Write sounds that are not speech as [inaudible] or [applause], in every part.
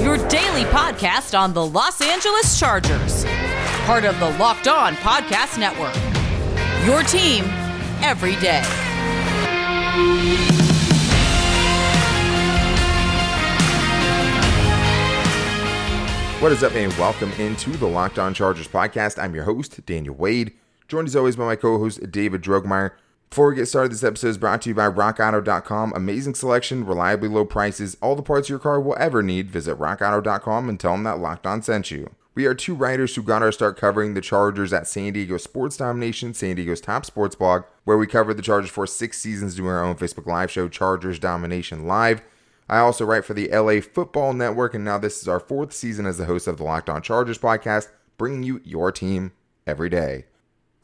your daily podcast on the Los Angeles Chargers, part of the Locked On Podcast Network. Your team every day. What is up, and welcome into the Locked On Chargers podcast. I'm your host, Daniel Wade, joined as always by my co host, David Drogmeyer. Before we get started, this episode is brought to you by RockAuto.com. Amazing selection, reliably low prices, all the parts your car will ever need. Visit RockAuto.com and tell them that Locked On sent you. We are two writers who got our start covering the Chargers at San Diego Sports Domination, San Diego's top sports blog, where we covered the Chargers for six seasons doing our own Facebook Live show, Chargers Domination Live. I also write for the LA Football Network, and now this is our fourth season as the host of the Locked On Chargers podcast, bringing you your team every day.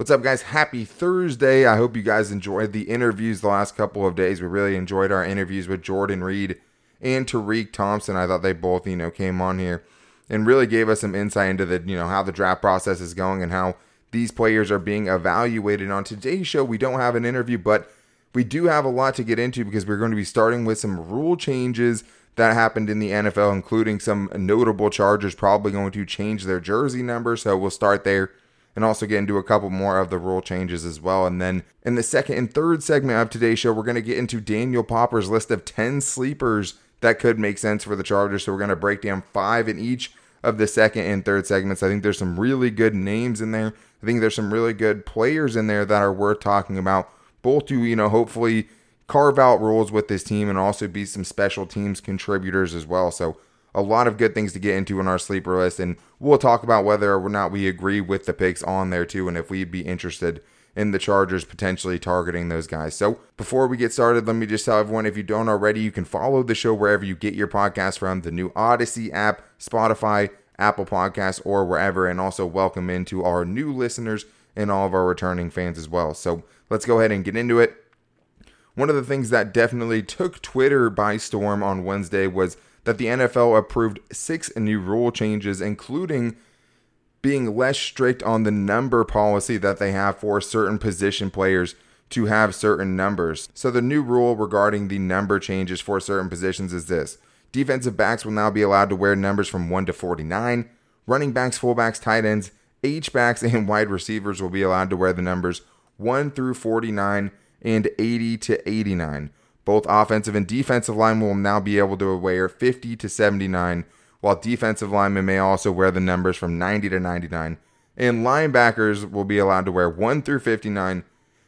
What's up, guys? Happy Thursday. I hope you guys enjoyed the interviews the last couple of days. We really enjoyed our interviews with Jordan Reed and Tariq Thompson. I thought they both, you know, came on here and really gave us some insight into the, you know, how the draft process is going and how these players are being evaluated. On today's show, we don't have an interview, but we do have a lot to get into because we're going to be starting with some rule changes that happened in the NFL, including some notable Chargers probably going to change their jersey number. So we'll start there and also get into a couple more of the rule changes as well. And then in the second and third segment of today's show, we're going to get into Daniel Popper's list of 10 sleepers that could make sense for the Chargers. So we're going to break down five in each of the second and third segments. I think there's some really good names in there. I think there's some really good players in there that are worth talking about both to, you know, hopefully carve out roles with this team and also be some special teams contributors as well. So a lot of good things to get into in our sleeper list, and we'll talk about whether or not we agree with the picks on there too, and if we'd be interested in the Chargers potentially targeting those guys. So before we get started, let me just tell everyone if you don't already, you can follow the show wherever you get your podcast from, the new Audacy app, Spotify, Apple Podcasts, or wherever, and also welcome into our new listeners and all of our returning fans as well. So let's go ahead and get into it. One of the things that definitely took Twitter by storm on Wednesday was that the NFL approved six new rule changes, including being less strict on the number policy that they have for certain position players to have certain numbers. So, the new rule regarding the number changes for certain positions is this defensive backs will now be allowed to wear numbers from 1 to 49, running backs, fullbacks, tight ends, H backs, and [laughs] wide receivers will be allowed to wear the numbers 1 through 49 and 80 to 89. Both offensive and defensive linemen will now be able to wear 50 to 79, while defensive linemen may also wear the numbers from 90 to 99. And linebackers will be allowed to wear 1 through 59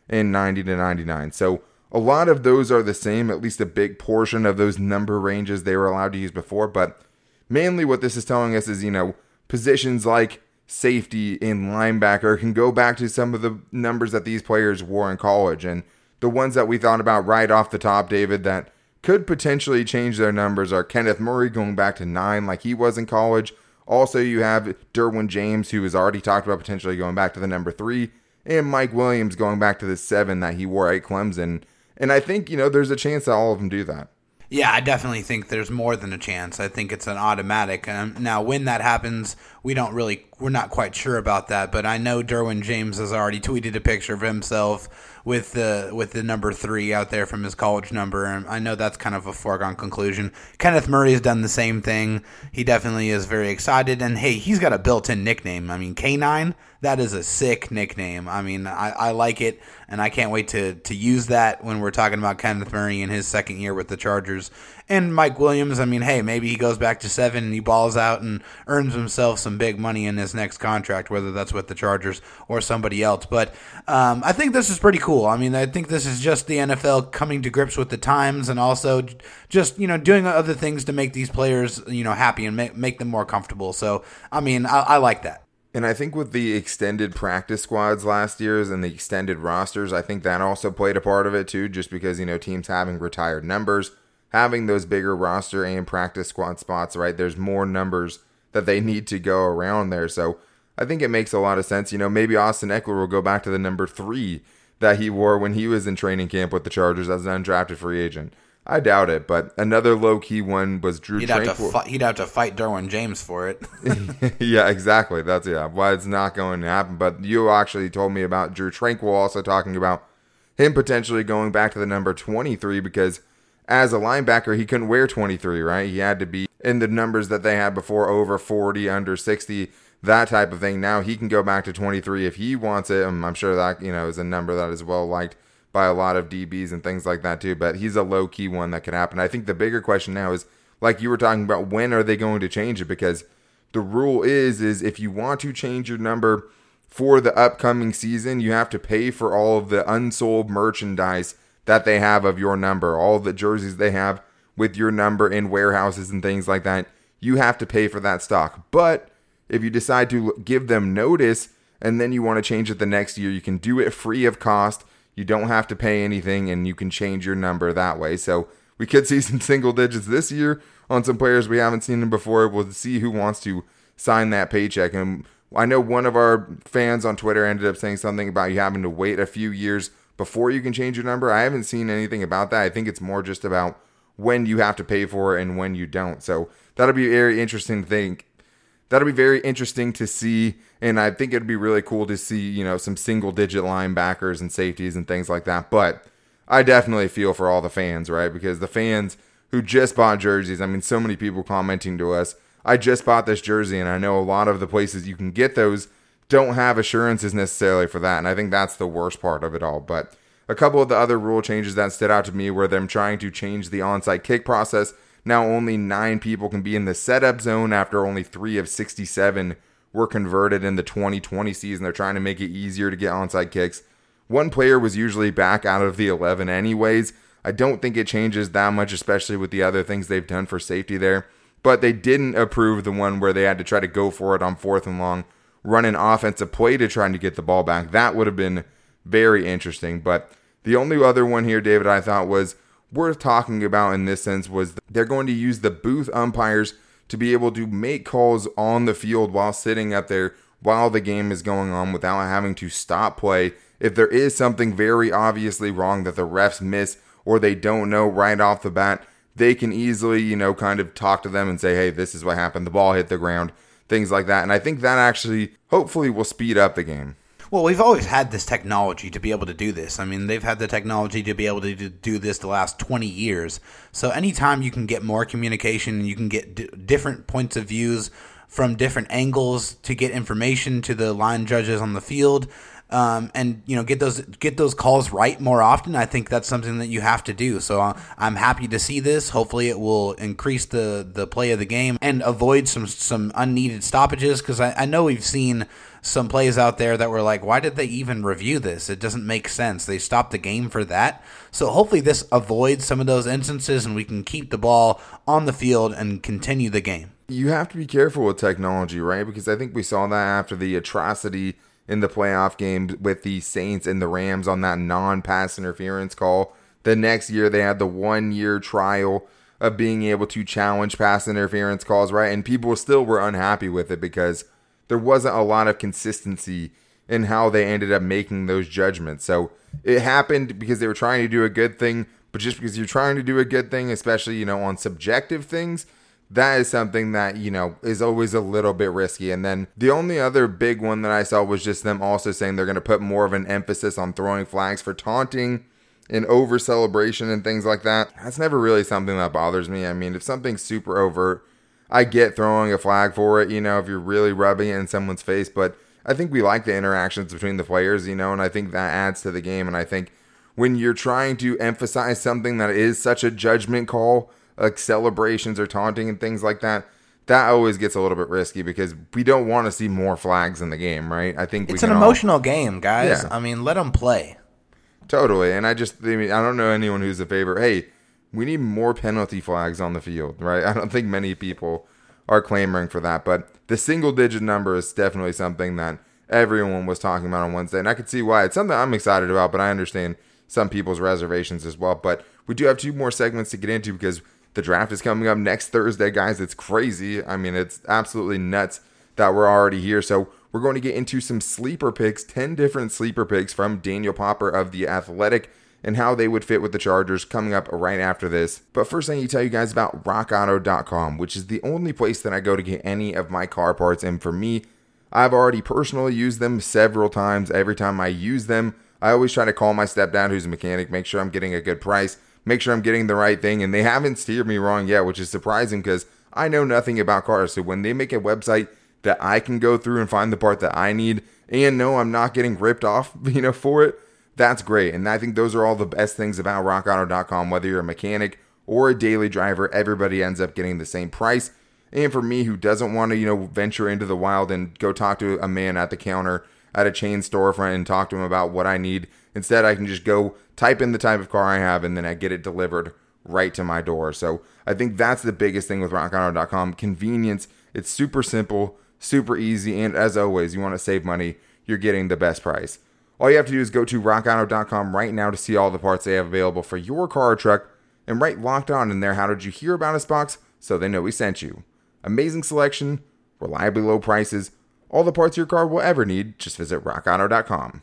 and 90 to 99. So a lot of those are the same, at least a big portion of those number ranges they were allowed to use before. But mainly what this is telling us is, you know, positions like safety and linebacker can go back to some of the numbers that these players wore in college. And the ones that we thought about right off the top, David, that could potentially change their numbers are Kenneth Murray going back to nine like he was in college. Also, you have Derwin James, who has already talked about potentially going back to the number three, and Mike Williams going back to the seven that he wore at Clemson. And I think, you know, there's a chance that all of them do that. Yeah, I definitely think there's more than a chance. I think it's an automatic. Um, now, when that happens, we don't really, we're not quite sure about that. But I know Derwin James has already tweeted a picture of himself with the with the number three out there from his college number. And I know that's kind of a foregone conclusion. Kenneth Murray has done the same thing. He definitely is very excited. And hey, he's got a built-in nickname. I mean, K9 that is a sick nickname. I mean, I, I like it, and I can't wait to to use that when we're talking about Kenneth Murray in his second year with the Chargers. And Mike Williams, I mean, hey, maybe he goes back to seven and he balls out and earns himself some big money in his next contract, whether that's with the Chargers or somebody else. But um, I think this is pretty cool. I mean, I think this is just the NFL coming to grips with the times and also just, you know, doing other things to make these players, you know, happy and make, make them more comfortable. So, I mean, I, I like that. And I think with the extended practice squads last year's and the extended rosters, I think that also played a part of it too, just because, you know, teams having retired numbers having those bigger roster and practice squad spots, right? There's more numbers that they need to go around there. So I think it makes a lot of sense. You know, maybe Austin Ekeler will go back to the number three that he wore when he was in training camp with the Chargers as an undrafted free agent. I doubt it, but another low key one was Drue He'd Tranquill. have, to fi- he'd have to fight Derwin James for it. [laughs] [laughs] yeah, exactly. That's yeah. Why it's not going to happen. But you actually told me about Drue Tranquill also talking about him potentially going back to the number 23 because as a linebacker, he couldn't wear 23, right? He had to be in the numbers that they had before over 40, under 60, that type of thing. Now he can go back to 23 if he wants it. Um, I'm sure that, you know, is a number that is well liked by a lot of DBs and things like that too. But he's a low key one that could happen. I think the bigger question now is like you were talking about when are they going to change it? Because the rule is is if you want to change your number for the upcoming season, you have to pay for all of the unsold merchandise that they have of your number, all the jerseys they have with your number in warehouses and things like that. You have to pay for that stock. But if you decide to give them notice and then you want to change it the next year, you can do it free of cost. You don't have to pay anything and you can change your number that way. So we could see [laughs] some single digits this year on some players we haven't seen them before. We'll see who wants to sign that paycheck. And I know one of our fans on Twitter ended up saying something about you having to wait a few years before you can change your number. I haven't seen anything about that. I think it's more just about when you have to pay for it and when you don't. So that'll be very interesting to think. That'll be very interesting to see. And I think it'd be really cool to see, you know, some single digit linebackers and safeties and things like that. But I definitely feel for all the fans, right? Because the fans who just bought jerseys, I mean, so many people commenting to us, I just bought this jersey, and I know a lot of the places you can get those don't have assurances necessarily for that. And I think that's the worst part of it all. But a couple of the other rule changes that stood out to me were them trying to change the onside kick process. Now only nine people can be in the setup zone after only three of 67 were converted in the 2020 season. They're trying to make it easier to get onside kicks. One player was usually back out of the 11 anyways. I don't think it changes that much, especially with the other things they've done for safety there. But they didn't approve the one where they had to try to go for it on fourth and long, run an offensive play to trying to get the ball back. That would have been very interesting. But the only other one here, David, I thought was worth talking about in this sense was they're going to use the booth umpires to be able to make calls on the field while sitting up there while the game is going on without having to stop play. If there is something very obviously wrong that the refs miss or they don't know right off the bat, they can easily, you know, kind of talk to them and say, hey, this is what happened. The ball hit the ground, things like that. And I think that actually, hopefully, will speed up the game. Well, we've always had this technology to be able to do this. I mean, they've had the technology to be able to do this the last 20 years. So, anytime you can get more communication, you can get d- different points of views from different angles to get information to the line judges on the field. Um, and you know get those get those calls right more often. I think that's something that you have to do. So uh, I'm happy to see this. Hopefully, it will increase the the play of the game and avoid some some unneeded stoppages. Because I, I know we've seen some plays out there that were like, why did they even review this? It doesn't make sense. They stopped the game for that. So hopefully this avoids some of those instances and we can keep the ball on the field and continue the game. You have to be careful with technology, right? Because I think we saw that after the atrocity in the playoff game with the Saints and the Rams on that non pass interference call. The next year, they had the one year trial of being able to challenge pass interference calls, right? And people still were unhappy with it because there wasn't a lot of consistency in how they ended up making those judgments. So it happened because they were trying to do a good thing, but just because you're trying to do a good thing, especially, you know, on subjective things, that is something that, you know, is always a little bit risky. And then the only other big one that I saw was just them also saying they're going to put more of an emphasis on throwing flags for taunting and over celebration and things like that. That's never really something that bothers me. I mean, if something's super overt, I get throwing a flag for it, you know, if you're really rubbing it in someone's face, but I think we like the interactions between the players, you know, and I think that adds to the game. And I think when you're trying to emphasize something that is such a judgment call, like celebrations or taunting and things like that, that always gets a little bit risky because we don't want to see more flags in the game, right? I think it's an emotional all, game, guys. Yeah. I mean, let them play. Totally, and I just, I mean, I don't know anyone who's a favor. Hey, we need more penalty flags on the field, right? [laughs] I don't think many people are clamoring for that, but the single digit number is definitely something that everyone was talking about on Wednesday, and I could see why. It's something I'm excited about, but I understand some people's reservations as well. But we do have two more segments to get into because the draft is coming up next Thursday, guys. It's crazy. I mean, it's absolutely nuts that we're already here. So we're going to get into some sleeper picks, 10 different sleeper picks from Daniel Popper of The Athletic and how they would fit with the Chargers coming up right after this. But first, I need to tell you guys about rockauto.com, which is the only place that I go to get any of my car parts. And for me, I've already personally used them several times. Every time I use them, I always try to call my stepdad, who's a mechanic, make sure I'm getting a good price, make sure I'm getting the right thing. And they haven't steered me wrong yet, which is surprising because I know nothing about cars. So when they make a website that I can go through and find the part that I need and know I'm not getting ripped off, [laughs] you know, for it, that's great. And I think those are all the best things about rockauto.com. Whether you're a mechanic or a daily driver, everybody ends up getting the same price. And for me, who doesn't want to, you know, venture into the wild and go talk to a man at the counter at a chain storefront and talk to him about what I need, instead, I can just go type in the type of car I have and then I get it delivered right to my door. So I think that's the biggest thing with rockauto.com convenience. It's super simple, super easy, and as always, you want to save money, you're getting the best price. All you have to do is go to rockauto.com right now to see all the parts they have available for your car or truck and write locked on in there. How did you hear about us box? So they know we sent you. Amazing selection, reliably low prices, all the parts your car will ever need. Just visit rockauto.com.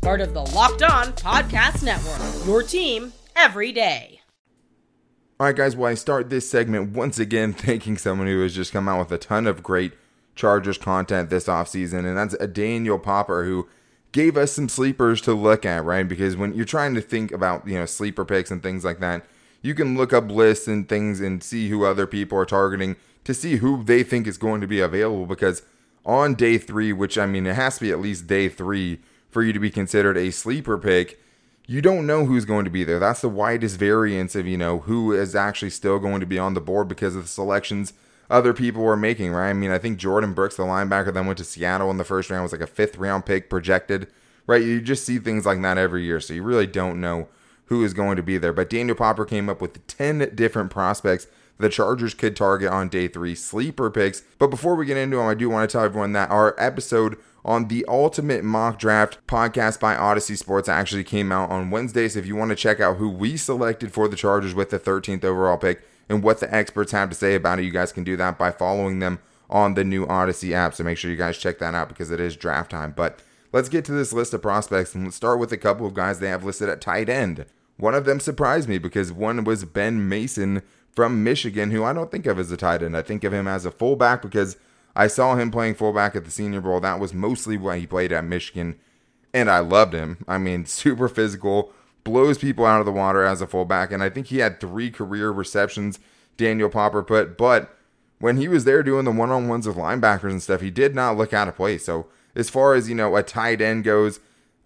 part of the Locked On Podcast Network. Your team every day. All right, guys, well, I start this segment once again [laughs] thanking someone who has just come out with a ton of great Chargers content this offseason, and that's a Daniel Popper who gave us some sleepers to look at, right? Because when you're trying to think about, you know, sleeper picks and things like that, you can look up lists and things and see who other people are targeting to see who they think is going to be available because on day three, which I mean, it has to be at least day three, for you to be considered a sleeper pick, you don't know who's going to be there. That's the widest variance of, you know, who is actually still going to be on the board because of the selections other people were making, right? I mean, I think Jordyn Brooks, the linebacker, then went to Seattle in the first round, was like a fifth round pick projected, right? You just see things like that every year. So you really don't know who is going to be there. But Daniel Popper came up with 10 different prospects the Chargers could target on day three sleeper picks. But before we get into them, I do want to tell everyone that our episode on the Ultimate Mock Draft podcast by Audacy Sports actually came out on Wednesday. So if you want to check out who we selected for the Chargers with the 13th overall pick and what the experts have to say about it, you guys can do that by following them on the new Audacy app. So make sure you guys check that out because it is draft time. But let's get to this list of prospects and let's start with a couple of guys they have listed at tight end. One of them surprised me because one was Ben Mason from Michigan, who I don't think of as a tight end. I think of him as a fullback because I saw him playing fullback at the Senior Bowl. That was mostly when he played at Michigan, and I loved him. I mean, [laughs] super physical, blows people out of the water as a fullback, and I think he had three career receptions. Daniel Popper put, but when he was there doing the one on ones with linebackers and stuff, he did not look out of place. So as far as you know, a tight end goes,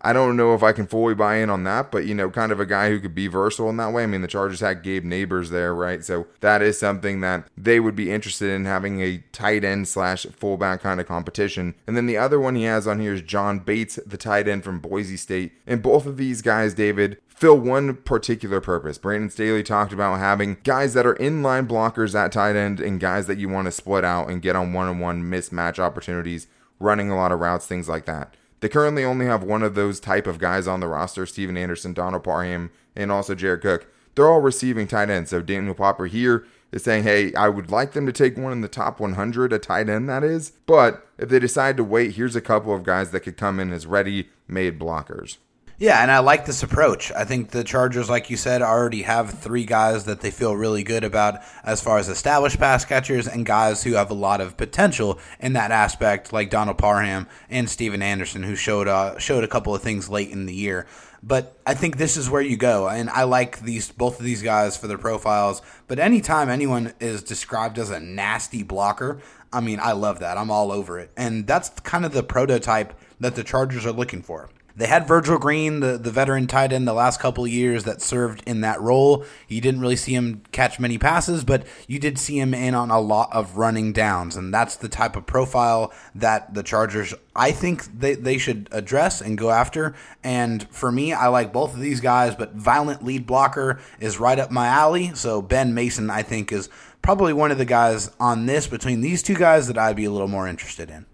I don't know if I can fully buy in on that, but you know, kind of a guy who could be versatile in that way. I mean, the Chargers had Gabe Nabers there, right? So that is something that they would be interested in having a tight end slash fullback kind of competition. And then the other one he has on here is John Bates, the tight end from Boise State. And both of these guys, David, fill one particular purpose. Brandon Staley talked about having guys that are inline blockers at tight end and guys that you want to split out and get on one on one mismatch opportunities, running a lot of routes, things like that. They currently only have one of those type of guys on the roster Stephen Anderson, Donald Parham, and also Jared Cook. They're all receiving tight ends. So Daniel Popper here is saying, hey, I would like them to take one in the top 100, a tight end that is. But if they decide to wait, here's a couple of guys that could come in as ready made blockers. Yeah, and I like this approach. I think the Chargers, like you said, already have three guys that they feel really good about as far as established pass catchers and guys who have a lot of potential in that aspect, like Donald Parham and Stephen Anderson, who showed uh, showed a couple of things late in the year. But I think this is where you go, and I like these both of these guys for their profiles. But anytime anyone is described as a nasty blocker, I mean, I love that. I'm all over it, and that's kind of the prototype that the Chargers are looking for. They had Virgil Green, the, the veteran tight end, the last couple of years that served in that role. You didn't really see him catch many passes, but you did see him in on a lot of running downs. And that's the type of profile that the Chargers, I think, they, they should address and go after. And for me, I like both of these guys, but violent lead blocker is right up my alley. So Ben Mason, I think, is probably one of the guys on this between these two guys that I'd be a little more interested in.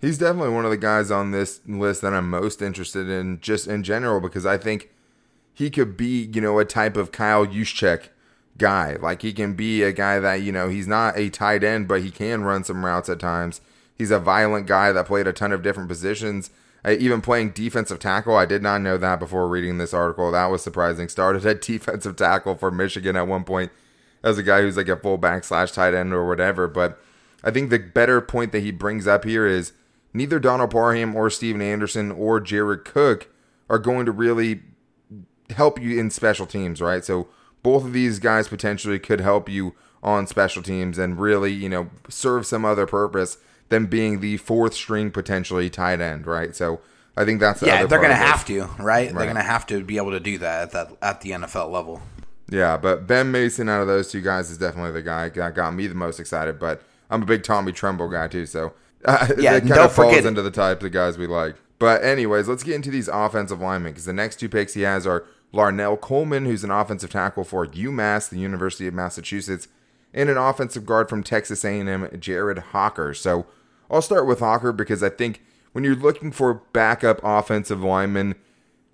He's definitely one of the guys on this list that I'm most interested in, just in general, because I think he could be, you know, a type of Kyle Juszczyk guy. Like he can be a guy that, you know, he's not a tight end, but he can run some routes at times. He's a violent guy that played a ton of different positions. Uh, even playing defensive tackle, I did not know that before reading this article. That was surprising. [laughs] Started at defensive tackle for Michigan at one point as a guy who's like a fullback slash tight end or whatever. But I think the better point that he brings up here is neither Donald Parham or Stephen Anderson or Jared Cook are going to really help you in special teams, right? So both of these guys potentially could help you on special teams and really, you know, serve some other purpose than being the fourth string potentially tight end, right? So I think that's the yeah, they're going to have to, right? right? They're going to have to be able to do that at that at the NFL level. Yeah, but Ben Mason out of those two guys is definitely the guy that got me the most excited. But I'm a big Tommy Tremble guy too, so uh, yeah, it kind of falls forget. into the type of guys we like. But anyways, let's get into these offensive linemen because the next two picks he has are Larnell Coleman, who's an offensive tackle for UMass, the University of Massachusetts, and an offensive guard from Texas A&M, Jared Hocker. So I'll start with Hocker because I think when you're looking for backup offensive linemen,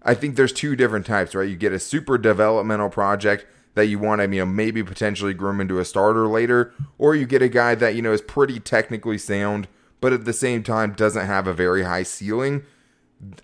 I think there's two different types, right? You get a super developmental project that you want to, you know, maybe potentially groom into a starter later, or you get a guy that, you know, is pretty technically sound but at the same time doesn't have a very high ceiling.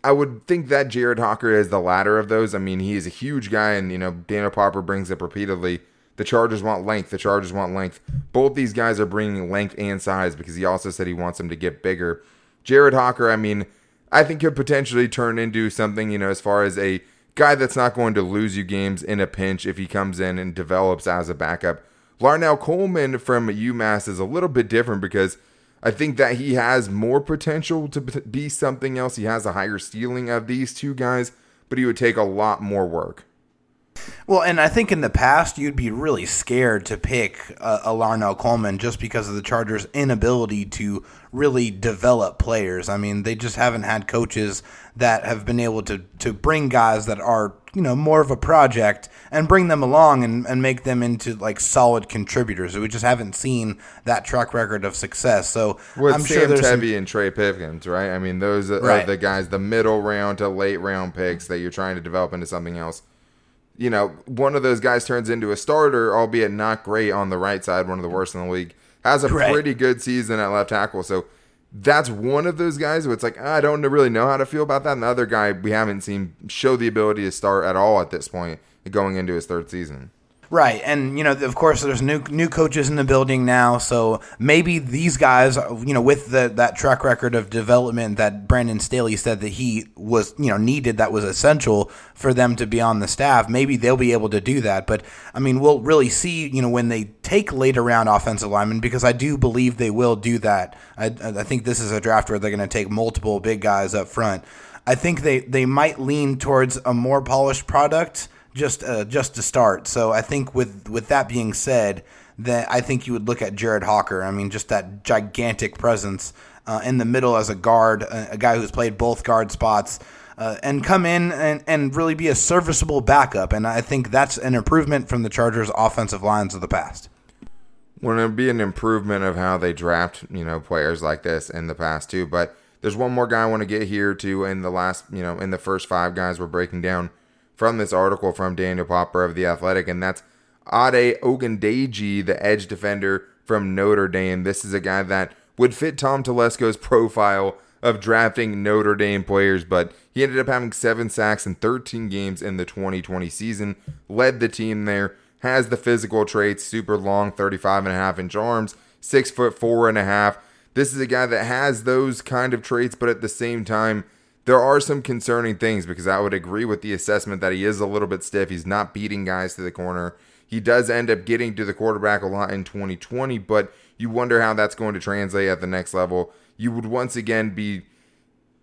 I would think that Jared Hocker is the latter of those. I mean, he is a huge guy, and you know, Daniel Popper brings up repeatedly. The Chargers want length. The Chargers want length. Both these guys are bringing length and size because he also said he wants them to get bigger. Jared Hocker, I mean, I think could potentially turn into something, you know, as far as a guy that's not going to lose you games in a pinch if he comes in and develops as a backup. Larnell Coleman from UMass is a little bit different because I think that he has more potential to be something else. He has a higher ceiling of these two guys, but he would take a lot more work. Well, and I think in the past you'd be really scared to pick uh, a Larnell Coleman just because of the Chargers' inability to really develop players. I mean, they just haven't had coaches that have been able to to bring guys that are you know more of a project and bring them along and, and make them into like solid contributors. We just haven't seen that track record of success. So with I'm Sam sure Tevi some... and Trey Pipkins, right? I mean, those are right. the guys, the middle round to late round picks that you're trying to develop into something else. You know, one of those guys turns into a starter, albeit not great on the right side, one of the worst in the league. Has a right. pretty good season at left tackle, so that's one of those guys where it's like ah, I don't really know how to feel about that. And the other guy we haven't seen show the ability to start at all at this point, going into his third season. Right, and you know, of course, there's new new coaches in the building now, so maybe these guys, you know, with the that track record of development that Brandon Staley said that he was, you know, needed, that was essential for them to be on the staff. Maybe they'll be able to do that, but I mean, we'll really see, you know, when they take later round offensive linemen because I do believe they will do that. I, I think this is a draft where they're going to take multiple big guys up front. I think they they might lean towards a more polished product just uh, just to start. So I think with with that being said, that I think you would look at Jared Hocker. I mean, just that gigantic presence uh, in the middle as a guard, a, a guy who's played both guard spots. Uh, and come in and, and really be a serviceable backup. And I think that's an improvement from the Chargers' offensive lines of the past. Well, it'd be an improvement of how they draft, you know, players like this in the past too. But there's one more guy I want to get here to in the last, you know, in the first five guys we're breaking down from this article from Daniel Popper of The Athletic, and that's Ade Ogundeji, the edge defender from Notre Dame. This is a guy that would fit Tom Telesco's profile of drafting Notre Dame players, but he ended up having seven sacks in 13 games in the 2020 season, led the team there, has the physical traits, super long, 35 and a half inch arms, six foot four and a half. This is a guy that has those kind of traits, but at the same time, there are some concerning things because I would agree with the assessment that he is a little bit stiff. He's not beating guys to the corner. He does end up getting to the quarterback a lot in 2020, but you wonder how that's going to translate at the next level. You would once again be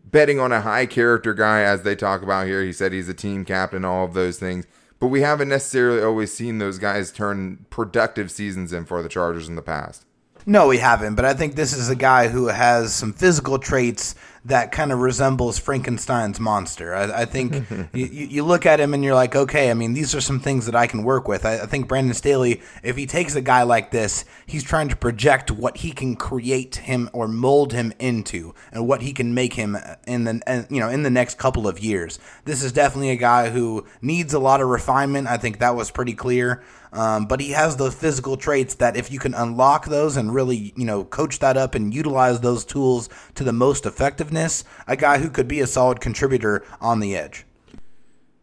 betting on a high character guy, as they talk about here. He said he's a team captain, all of those things. But we haven't necessarily always seen those guys turn productive seasons in for the Chargers in the past. No, we haven't. But I think this is a guy who has some physical traits that kind of resembles Frankenstein's monster. I, I think [laughs] you, you look at him and you're like, okay, I mean, these are some things that I can work with. I, I, think Brandon Staley, if he takes a guy like this, he's trying to project what he can create him or mold him into, and what he can make him in the you know in the next couple of years. This is definitely a guy who needs a lot of refinement. I think that was pretty clear. Um, but he has those physical traits that if you can unlock those and really, you know, coach that up and utilize those tools to the most effectiveness, a guy who could be a solid contributor on the edge.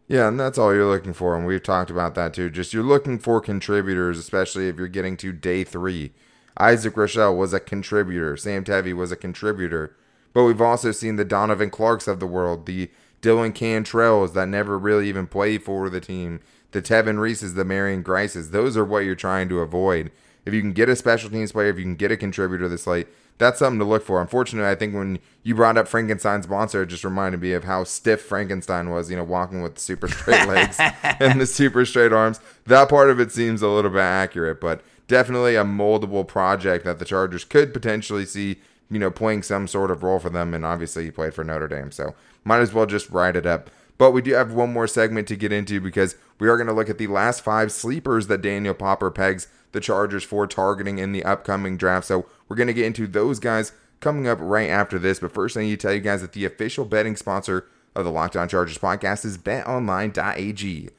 Yeah, and that's all you're looking for. And we've talked about that too. Just you're looking for contributors, especially if you're getting to day three. Isaac Rochell was a contributor. Sam Tevi was a contributor. But we've also seen the Donavon Clarks of the world, the Dylan Cantrells that never really even played for the team the Tevin Reeses, the Marion Grices. Those are what you're trying to avoid. If you can get a special teams player, if you can get a contributor this late, that's something to look for. Unfortunately, I think when you brought up Frankenstein's monster, it just reminded me of how stiff Frankenstein was, you know, walking with super straight [laughs] legs and the super straight arms. That part of it seems a little bit accurate, but definitely a moldable project that the Chargers could potentially see, you know, playing some sort of role for them. And obviously, he played for Notre Dame, so might as well just write it up. But we do have one more segment to get into because we are going to look at the last five sleepers that Daniel Popper pegs the Chargers for targeting in the upcoming draft. So we're going to get into those guys coming up right after this. But first, I need to tell you guys that the official betting sponsor of the Locked On Chargers podcast is betonline.ag.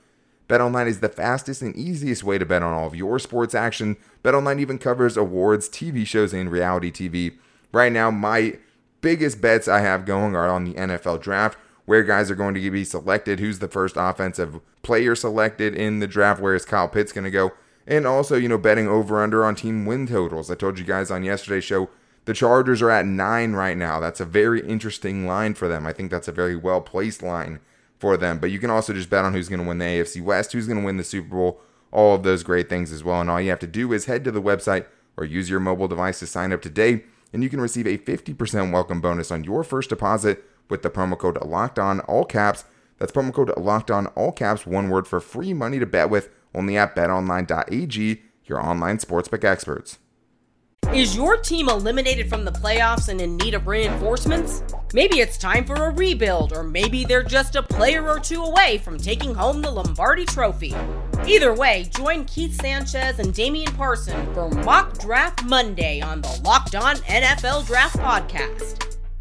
BetOnline is the fastest and easiest way to bet on all of your sports action. BetOnline even covers awards, TV shows, and reality TV. Right now, my biggest bets I have going are on the NFL draft where guys are going to be selected, who's the first offensive player selected in the draft, where is Kyle Pitts going to go, and also, you know, betting over under on team win totals. I told you guys on yesterday's show, the Chargers are at nine right now. That's a very interesting line for them. I think that's a very well placed line for them. But you can also just bet on who's going to win the AFC West, who's going to win the Super Bowl, all of those great things as well. And all you have to do is head to the website or use your mobile device to sign up today, and you can receive a 50% welcome bonus on your first deposit with the promo code locked on all caps. That's promo code locked on all caps, one word for free money to bet with only at betonline.ag, your online sportsbook experts. Is your team eliminated from the playoffs and in need of reinforcements? Maybe it's time for a rebuild, or maybe they're just a player or two away from taking home the Lombardi Trophy. Either way, join Keith Sanchez and Damian Parson for Mock Draft Monday on the Locked On NFL Draft Podcast.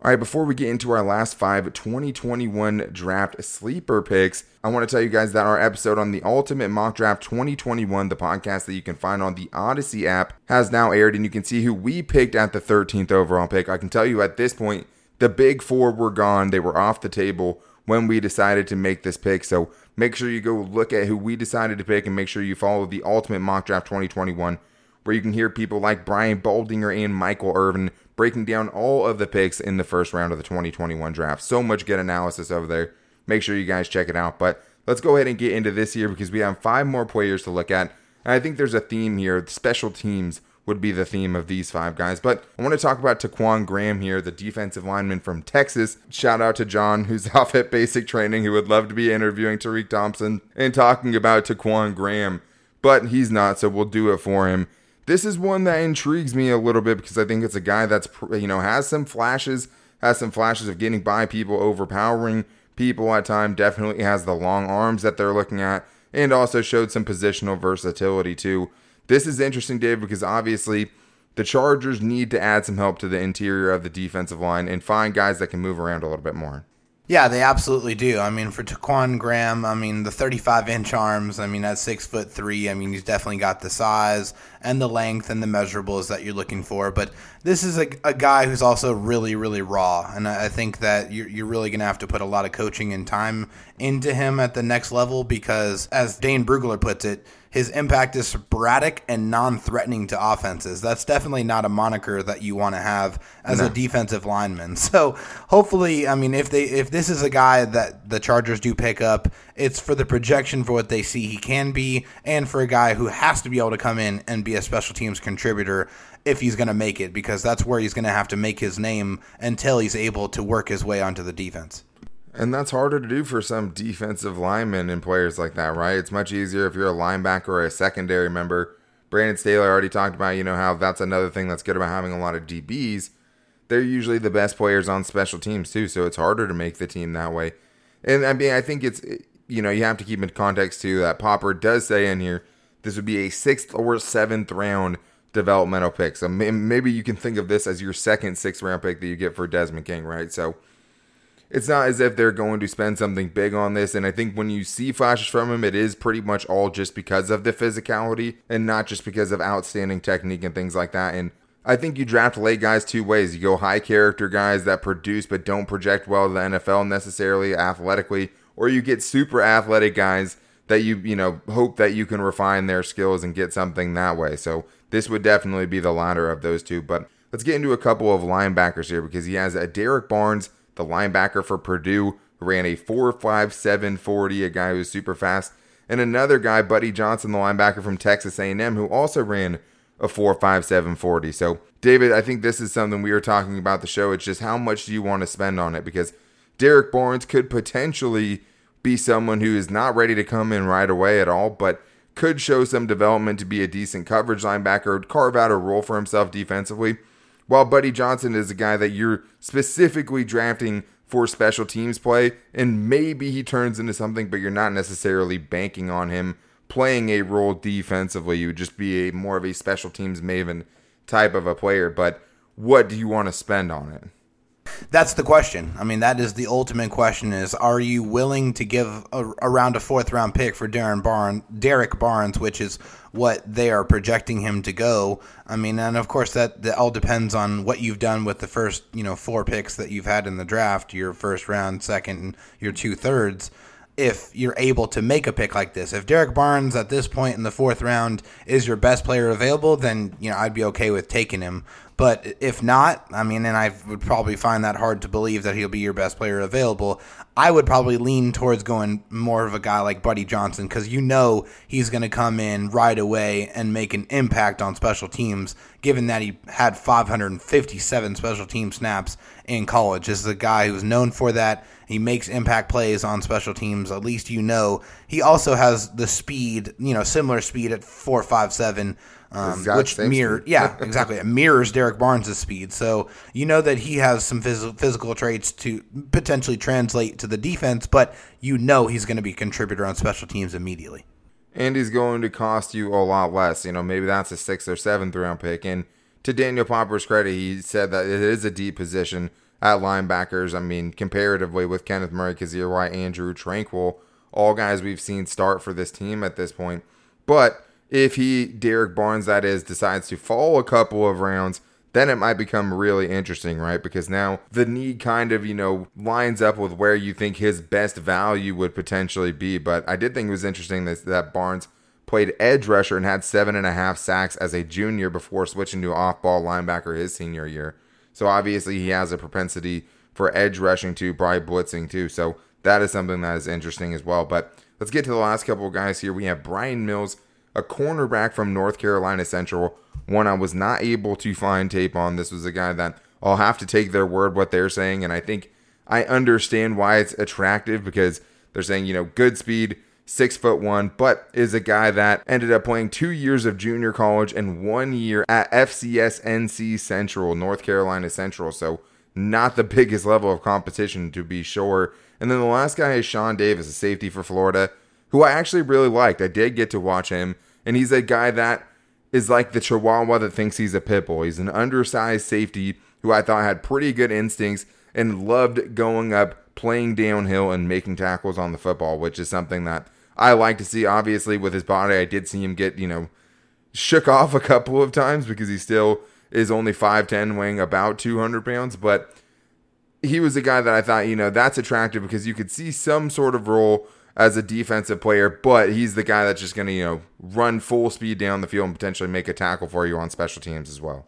All right, before we get into our last five 2021 draft sleeper picks, I want to tell you guys that our episode on the Ultimate Mock Draft 2021, the podcast that you can find on the Audacy app, has now aired, and you can see who we picked at the 13th overall pick. I can tell you at this point, the big four were gone, they were off the table when we decided to make this pick. So make sure you go look at who we decided to pick and make sure you follow the Ultimate Mock Draft 2021 where you can hear people like Brian Baldinger and Michael Irvin breaking down all of the picks in the first round of the 2021 draft. So much good analysis over there. Make sure you guys check it out. But let's go ahead and get into this here because we have five more players to look at. And I think there's a theme here. Special teams would be the theme of these five guys. But I want to talk about Ta'Quon Graham here, the defensive lineman from Texas. Shout out to John, who's [laughs] off at basic training, who would love to be interviewing Tariq Thompson and talking about Ta'Quon Graham. But he's not, so we'll do it for him. This is one that intrigues me a little bit because I think it's a guy that's you know has some flashes, has some flashes of getting by people, overpowering people at time. Definitely has the long arms that they're looking at, and also showed some positional versatility too. This is interesting, Dave, because obviously the Chargers need to add some help to the interior of the defensive line and find guys that can move around a little bit more. Yeah, they absolutely do. I mean, for Ta'Quon Graham, I mean, the 35 inch arms, I mean, at six foot three, I mean, he's definitely got the size and the length and the measurables that you're looking for. But this is a, a guy who's also really, really raw. And I, I think that you're, you're really going to have to put a lot of coaching and time into him at the next level because, as Dane Brugler puts it, his impact is sporadic and non-threatening to offenses. That's definitely not a moniker that you want to have as no. a defensive lineman. [laughs] So hopefully, I mean, if they if this is a guy that the Chargers do pick up, it's for the projection for what they see he can be, and for a guy who has to be able to come in and be a special teams contributor if he's going to make it, because that's where he's going to have to make his name until he's able to work his way onto the defense. And that's harder to do for some defensive linemen and players like that, right? It's much easier if you're a linebacker or a secondary member. Brandon Staley already talked about, you know, how that's another thing that's good about having a lot of DBs. They're usually the best players on special teams too, so it's harder to make the team that way. And I mean, I think it's you know you have to keep in context too that Popper does say in here this would be a sixth or seventh round developmental pick. So maybe you can think of this as your second sixth round pick that you get for Desmond King, right? So it's not as if they're going to spend something big on this. And I think when you see flashes from him, it is pretty much all just because of the physicality and not just because of outstanding technique and things like that. And I think you draft late guys two ways. You go high character guys that produce but don't project well to the NFL necessarily athletically, or you get super athletic guys that you, you know, hope that you can refine their skills and get something that way. So this would definitely be the latter of those two. But let's get into a couple of linebackers here because he has a Derrick Barnes the linebacker for Purdue, ran a 4.57 40, a guy who's super fast, and another guy, Buddy Johnson, the linebacker from Texas A&M, who also ran a 4.57 40. So, David, I think this is something we were talking about the show. It's just how much do you want to spend on it? Because Derrick Barnes could potentially be someone who is not ready to come in right away at all, but could show some development to be a decent coverage linebacker, carve out a role for himself defensively. While Buddy Johnson is a guy that you're specifically drafting for special teams play, and maybe he turns into something, but you're not necessarily banking on him playing a role defensively. You would just be a more of a special teams maven type of a player. But what do you want to spend on it? That's the question. I mean, that is the ultimate question: is Are you willing to give a, around a fourth round pick for Darren Barnes, Derrick Barnes, which is what they are projecting him to go? I mean, and of course that, that all depends on what you've done with the first, you know, four picks that you've had in the draft: your first round, second, and your two thirds if you're able to make a pick like this. If Derrick Barnes at this point in the fourth round is your best player available, then you know I'd be okay with taking him. But if not, I mean, and I would probably find that hard to believe that he'll be your best player available. I would probably lean towards going more of a guy like Buddy Johnson because you know he's going to come in right away and make an impact on special teams, given that he had 557 special team snaps in college. This is a guy who's known for that. He makes impact plays on special teams. At least you know. He also has the speed, you know, similar speed at four five seven um, which mirror, yeah, [laughs] exactly, it mirrors Derrick Barnes' speed. So you know that he has some phys- physical traits to potentially translate to the defense, but you know he's going to be a contributor on special teams immediately. And he's going to cost you a lot less. You know, maybe that's a sixth or seventh round pick. And to Daniel Popper's credit, he said that it is a deep position at linebackers. I mean, comparatively with Kenneth Murray, Kyzir White, Andrew Tranquill, all guys we've seen start for this team at this point. But if he, Derrick Barnes, that is, decides to fall a couple of rounds, then it might become really interesting, right? Because now the need kind of, you know, lines up with where you think his best value would potentially be. But I did think it was interesting that, that Barnes played edge rusher and had seven and a half sacks as a junior before switching to off ball linebacker his senior year. So obviously he has a propensity for edge rushing too, probably blitzing too. So that is something that is interesting as well. But let's get to the last couple of guys here. We have Bryan Mills a cornerback from North Carolina Central. One I was not able to find tape on. This was a guy that I'll have to take their word what they're saying, and I think I understand why it's attractive because they're saying you know good speed, six foot one, but is a guy that ended up playing two years of junior college and one year at FCS NC Central, North Carolina Central. So not the [laughs] biggest level of competition to be sure. And then the last guy is Shawn Davis, a safety for Florida, who I actually really liked. I did get to watch him and he's a guy that is like the Chihuahua that thinks he's a pit bull. He's an undersized safety who I thought had pretty good instincts and loved going up, playing downhill, and making tackles on the football, which is something that I like to see. Obviously, with his body, I did see him get, you know, shook [laughs] off a couple of times because he still is only 5'10, weighing about 200 pounds. But he was a guy that I thought, you know, that's attractive because you could see some sort of role as a defensive player, but he's the guy that's just going to, you know, run full speed down the field and potentially make a tackle for you on special teams as well.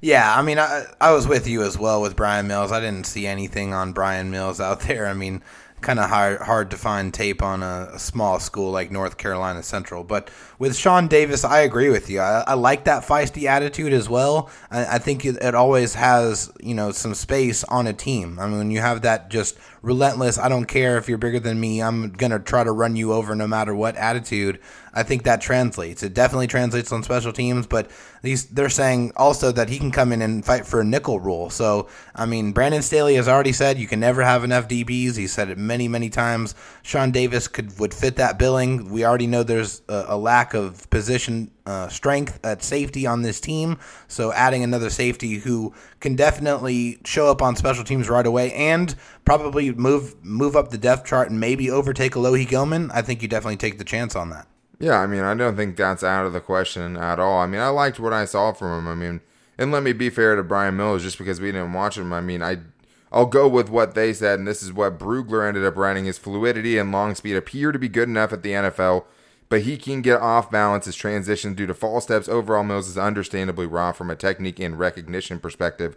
Yeah, I mean, I, I was with you as well with Bryan Mills. I didn't see anything on Bryan Mills out there. I mean, kind of hard, hard to find tape on a, a, small school like North Carolina Central. But with Shawn Davis, I agree with you. I, I like that feisty attitude as well. I, I think it, it, always has you know some space on a team. I mean, when you have that just relentless, I don't care if you're bigger than me, I'm gonna try to run you over no matter what attitude. I think that translates. It definitely translates on special teams, but these they're saying also that he can come in and fight for a nickel rule. So I mean, Brandon Staley has already said you can never have enough DBs. He said it many many times. Shawn Davis could would fit that billing. We already know there's a, a lack of position uh, strength at safety on this team. So adding another safety who can definitely show up on special teams right away and probably move move up the depth chart and maybe overtake Alohi Gilman. I think you definitely take the chance on that. Yeah, I mean, I don't think that's out of the question at all. I mean, I liked what I saw from him. I mean, and let me be fair to Bryan Mills, just because we didn't watch him. I mean, I I'll go with what they said, and this is what Brugler ended up writing. His fluidity and long speed appear to be good enough at the NFL, but he can get off balance his transition due to false steps. Overall, Mills is understandably raw from a technique and recognition perspective,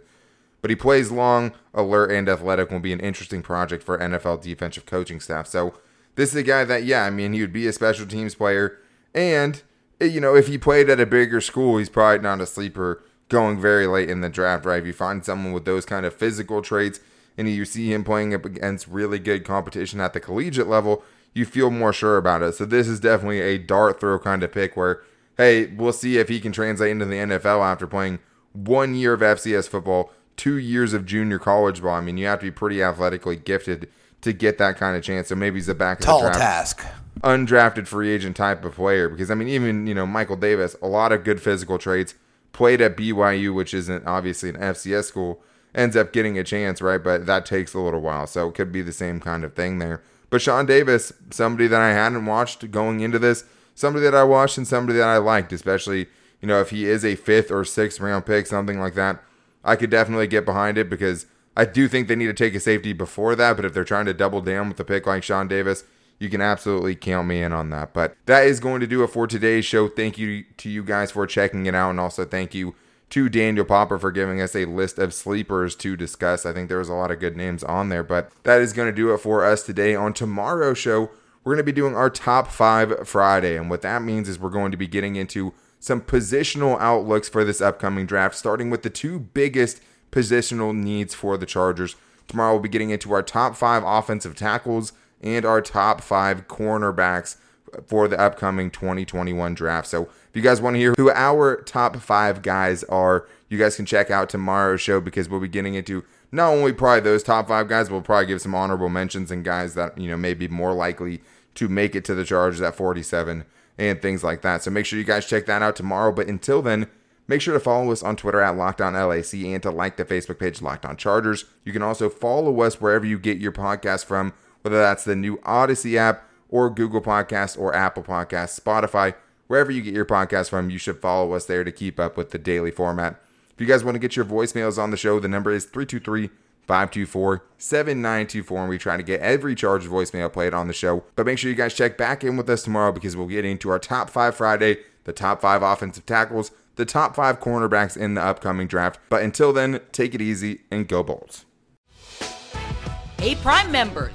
but he plays long, alert, and athletic. Will be an interesting project for NFL defensive coaching staff. So this is a guy that, yeah, I mean, he would be a special teams player. And, eh, you know, if he played at a bigger school, he's probably not a sleeper going very late in the draft, right? If you find someone with those kind of physical traits and you see him playing up against really good competition at the collegiate level, you feel more sure about it. So this is definitely a dart throw kind of pick where, hey, we'll see if he can translate into the NFL after playing one year of FCS football, two years of junior college ball. I mean, you have to be pretty athletically gifted to get that kind of chance. So maybe he's the back of Tall the draft. task. Undrafted free agent type of player. Because I mean, even you know Michael Davis, a lot of good physical traits. Played at BYU, which isn't obviously an FCS school, ends up getting a chance, right? But that takes a little while, so it could be the same kind of thing there. But Shawn Davis, somebody that I hadn't watched going into this, somebody that I watched and somebody that I liked, especially you know if he is a fifth or sixth round pick, something like that. I could definitely get behind it because I do think they need to take a safety before that, but if they're trying to double down with a pick like Shawn Davis, you can absolutely count me in on that. But that is going to do it for today's show. Thank you to you guys for checking it out, and also thank you to Daniel Popper for giving us a list of sleepers to discuss. I think there was a lot of good names on there, but that is going to do it for us today. On tomorrow's show, we're going to be doing our top five Friday, and what that means is we're going to be getting into some positional outlooks for this upcoming draft, starting with the two biggest positional needs for the Chargers. Tomorrow we'll be getting into our top five offensive tackles and our top five cornerbacks for the upcoming 2021 draft. So if you guys want to hear who our top five guys are, you guys can check out tomorrow's show because we'll be getting into not only probably those top five guys, we'll probably give some honorable mentions and guys that, you know, may be more likely to make it to the Chargers at 47 and things like that. So make sure you guys check that out tomorrow. But until then, Make sure to follow us on Twitter at LockedOnLAC and to like the Facebook page Locked On Chargers. You can also follow us wherever you get your podcast from, whether that's the new Audacy app or Google Podcasts or Apple Podcasts, Spotify, wherever you get your podcast from. You should follow us there to keep up with the daily format. If you guys want to get your voicemails on the show, the number is 323 524 7924. And we try to get every Chargers voicemail played on the show. But make sure you guys check back in with us tomorrow because we'll get into our top five Friday, the top five offensive tackles, the top five cornerbacks in the upcoming draft. But until then, take it easy and go Bolts. Hey, Prime members,